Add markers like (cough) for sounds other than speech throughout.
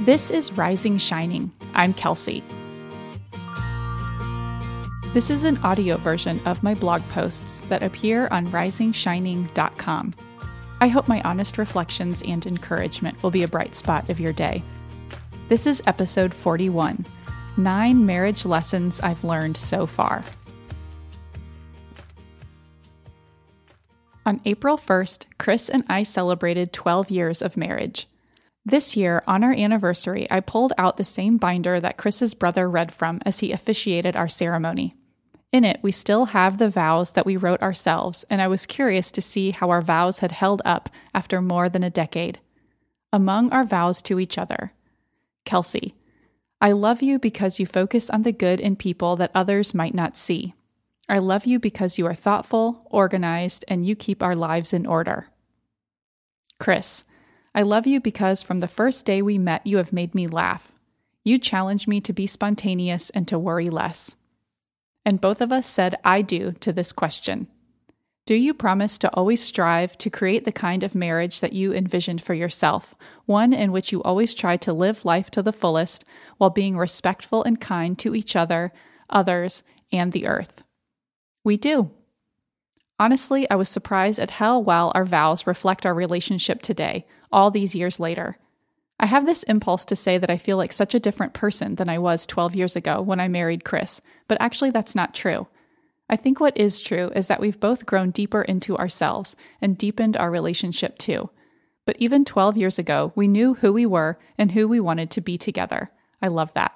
This is Rising Shining. I'm Kelsey. This is an audio version of my blog posts that appear on risingshining.com. I hope my honest reflections and encouragement will be a bright spot of your day. This is episode 41 Nine Marriage Lessons I've Learned So Far. On April 1st, Chris and I celebrated 12 years of marriage. This year, on our anniversary, I pulled out the same binder that Chris's brother read from as he officiated our ceremony. In it, we still have the vows that we wrote ourselves, and I was curious to see how our vows had held up after more than a decade. Among our vows to each other Kelsey, I love you because you focus on the good in people that others might not see. I love you because you are thoughtful, organized, and you keep our lives in order. Chris, I love you because from the first day we met, you have made me laugh. You challenged me to be spontaneous and to worry less. And both of us said, I do to this question Do you promise to always strive to create the kind of marriage that you envisioned for yourself, one in which you always try to live life to the fullest while being respectful and kind to each other, others, and the earth? We do. Honestly, I was surprised at how well our vows reflect our relationship today, all these years later. I have this impulse to say that I feel like such a different person than I was 12 years ago when I married Chris, but actually that's not true. I think what is true is that we've both grown deeper into ourselves and deepened our relationship too. But even 12 years ago, we knew who we were and who we wanted to be together. I love that.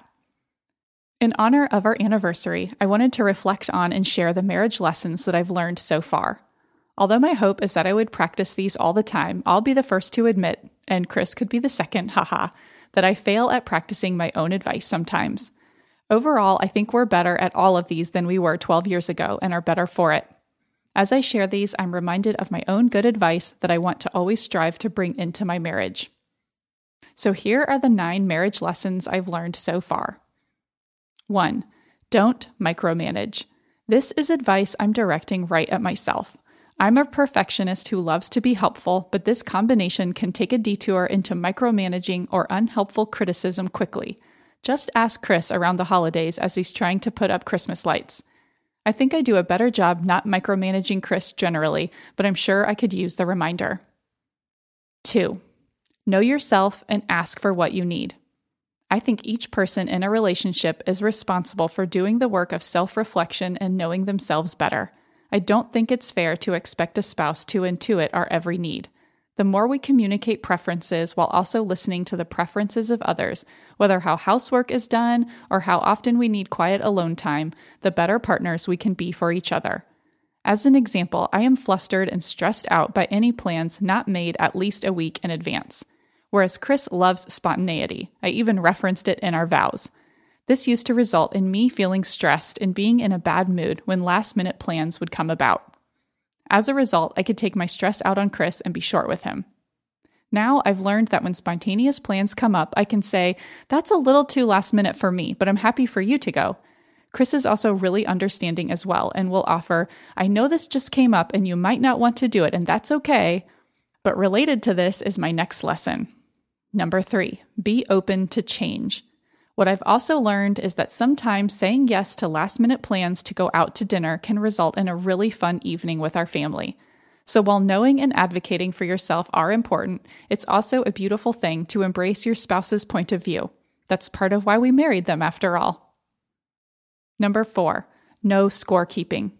In honor of our anniversary, I wanted to reflect on and share the marriage lessons that I've learned so far. Although my hope is that I would practice these all the time, I'll be the first to admit, and Chris could be the second, (laughs) haha, that I fail at practicing my own advice sometimes. Overall, I think we're better at all of these than we were 12 years ago and are better for it. As I share these, I'm reminded of my own good advice that I want to always strive to bring into my marriage. So here are the nine marriage lessons I've learned so far. 1. Don't micromanage. This is advice I'm directing right at myself. I'm a perfectionist who loves to be helpful, but this combination can take a detour into micromanaging or unhelpful criticism quickly. Just ask Chris around the holidays as he's trying to put up Christmas lights. I think I do a better job not micromanaging Chris generally, but I'm sure I could use the reminder. 2. Know yourself and ask for what you need. I think each person in a relationship is responsible for doing the work of self reflection and knowing themselves better. I don't think it's fair to expect a spouse to intuit our every need. The more we communicate preferences while also listening to the preferences of others, whether how housework is done or how often we need quiet alone time, the better partners we can be for each other. As an example, I am flustered and stressed out by any plans not made at least a week in advance whereas Chris loves spontaneity. I even referenced it in our vows. This used to result in me feeling stressed and being in a bad mood when last minute plans would come about. As a result, I could take my stress out on Chris and be short with him. Now I've learned that when spontaneous plans come up, I can say, That's a little too last minute for me, but I'm happy for you to go. Chris is also really understanding as well and will offer, I know this just came up and you might not want to do it, and that's okay. But related to this is my next lesson. Number three, be open to change. What I've also learned is that sometimes saying yes to last minute plans to go out to dinner can result in a really fun evening with our family. So, while knowing and advocating for yourself are important, it's also a beautiful thing to embrace your spouse's point of view. That's part of why we married them, after all. Number four, no scorekeeping.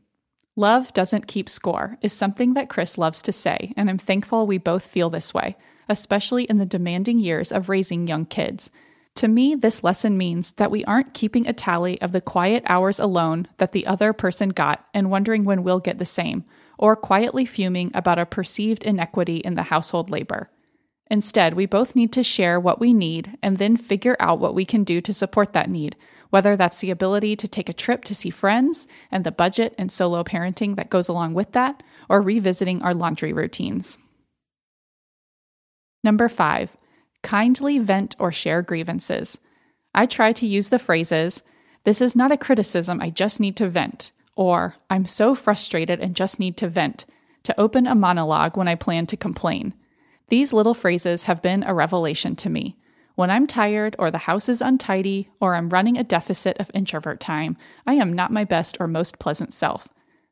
Love doesn't keep score is something that Chris loves to say, and I'm thankful we both feel this way especially in the demanding years of raising young kids. To me, this lesson means that we aren't keeping a tally of the quiet hours alone that the other person got and wondering when we'll get the same, or quietly fuming about a perceived inequity in the household labor. Instead, we both need to share what we need and then figure out what we can do to support that need, whether that's the ability to take a trip to see friends and the budget and solo parenting that goes along with that, or revisiting our laundry routines. Number five, kindly vent or share grievances. I try to use the phrases, This is not a criticism, I just need to vent, or I'm so frustrated and just need to vent, to open a monologue when I plan to complain. These little phrases have been a revelation to me. When I'm tired, or the house is untidy, or I'm running a deficit of introvert time, I am not my best or most pleasant self.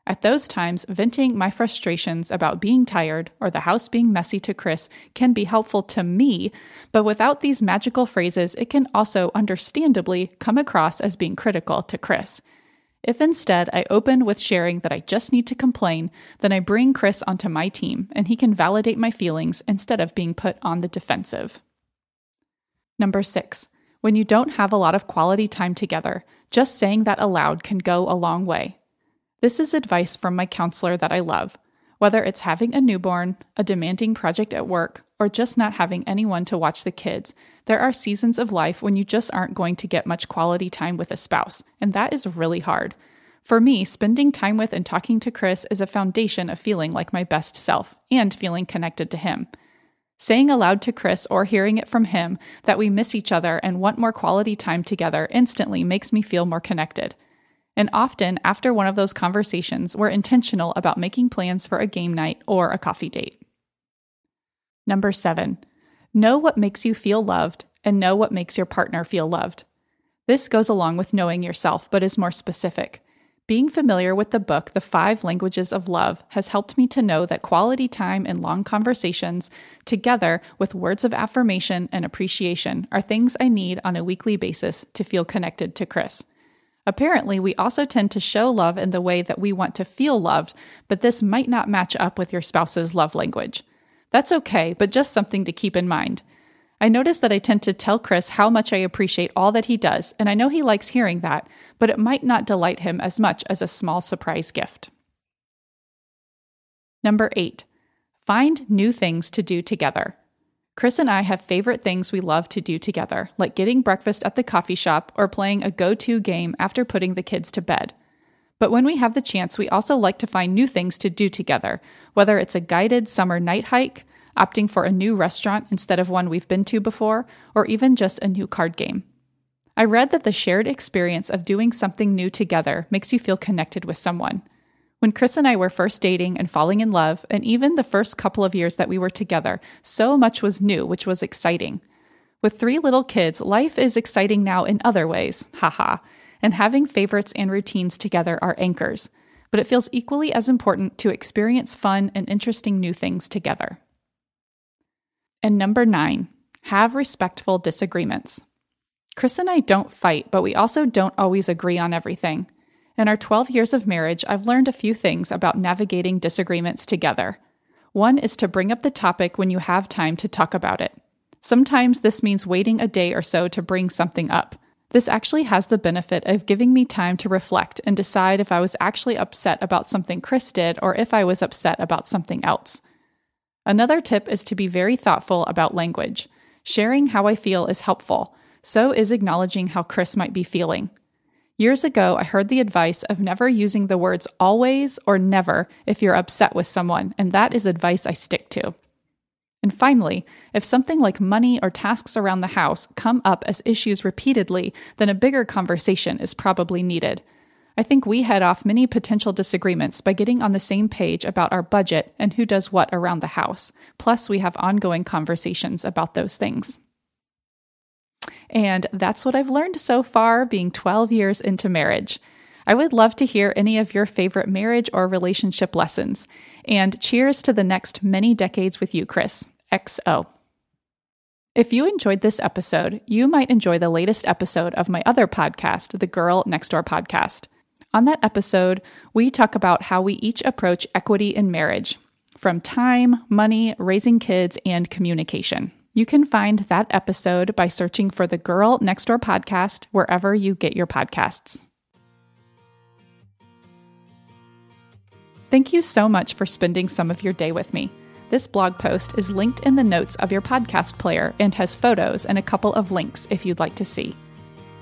At those times, venting my frustrations about being tired or the house being messy to Chris can be helpful to me, but without these magical phrases, it can also understandably come across as being critical to Chris. If instead I open with sharing that I just need to complain, then I bring Chris onto my team and he can validate my feelings instead of being put on the defensive. Number six, when you don't have a lot of quality time together, just saying that aloud can go a long way. This is advice from my counselor that I love. Whether it's having a newborn, a demanding project at work, or just not having anyone to watch the kids, there are seasons of life when you just aren't going to get much quality time with a spouse, and that is really hard. For me, spending time with and talking to Chris is a foundation of feeling like my best self and feeling connected to him. Saying aloud to Chris or hearing it from him that we miss each other and want more quality time together instantly makes me feel more connected. And often, after one of those conversations, we're intentional about making plans for a game night or a coffee date. Number seven, know what makes you feel loved and know what makes your partner feel loved. This goes along with knowing yourself, but is more specific. Being familiar with the book, The Five Languages of Love, has helped me to know that quality time and long conversations, together with words of affirmation and appreciation, are things I need on a weekly basis to feel connected to Chris. Apparently, we also tend to show love in the way that we want to feel loved, but this might not match up with your spouse's love language. That's okay, but just something to keep in mind. I notice that I tend to tell Chris how much I appreciate all that he does, and I know he likes hearing that, but it might not delight him as much as a small surprise gift. Number eight, find new things to do together. Chris and I have favorite things we love to do together, like getting breakfast at the coffee shop or playing a go to game after putting the kids to bed. But when we have the chance, we also like to find new things to do together, whether it's a guided summer night hike, opting for a new restaurant instead of one we've been to before, or even just a new card game. I read that the shared experience of doing something new together makes you feel connected with someone. When Chris and I were first dating and falling in love, and even the first couple of years that we were together, so much was new, which was exciting. With three little kids, life is exciting now in other ways, haha, and having favorites and routines together are anchors. But it feels equally as important to experience fun and interesting new things together. And number nine, have respectful disagreements. Chris and I don't fight, but we also don't always agree on everything. In our 12 years of marriage, I've learned a few things about navigating disagreements together. One is to bring up the topic when you have time to talk about it. Sometimes this means waiting a day or so to bring something up. This actually has the benefit of giving me time to reflect and decide if I was actually upset about something Chris did or if I was upset about something else. Another tip is to be very thoughtful about language. Sharing how I feel is helpful. So is acknowledging how Chris might be feeling. Years ago, I heard the advice of never using the words always or never if you're upset with someone, and that is advice I stick to. And finally, if something like money or tasks around the house come up as issues repeatedly, then a bigger conversation is probably needed. I think we head off many potential disagreements by getting on the same page about our budget and who does what around the house. Plus, we have ongoing conversations about those things. And that's what I've learned so far being 12 years into marriage. I would love to hear any of your favorite marriage or relationship lessons. And cheers to the next many decades with you, Chris. XO. If you enjoyed this episode, you might enjoy the latest episode of my other podcast, the Girl Next Door podcast. On that episode, we talk about how we each approach equity in marriage from time, money, raising kids, and communication. You can find that episode by searching for the Girl Next Door podcast wherever you get your podcasts. Thank you so much for spending some of your day with me. This blog post is linked in the notes of your podcast player and has photos and a couple of links if you'd like to see.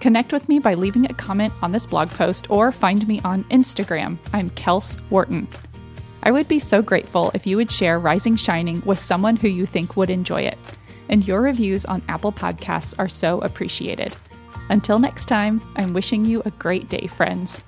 Connect with me by leaving a comment on this blog post or find me on Instagram. I'm Kels Wharton. I would be so grateful if you would share Rising Shining with someone who you think would enjoy it and your reviews on Apple Podcasts are so appreciated. Until next time, I'm wishing you a great day, friends.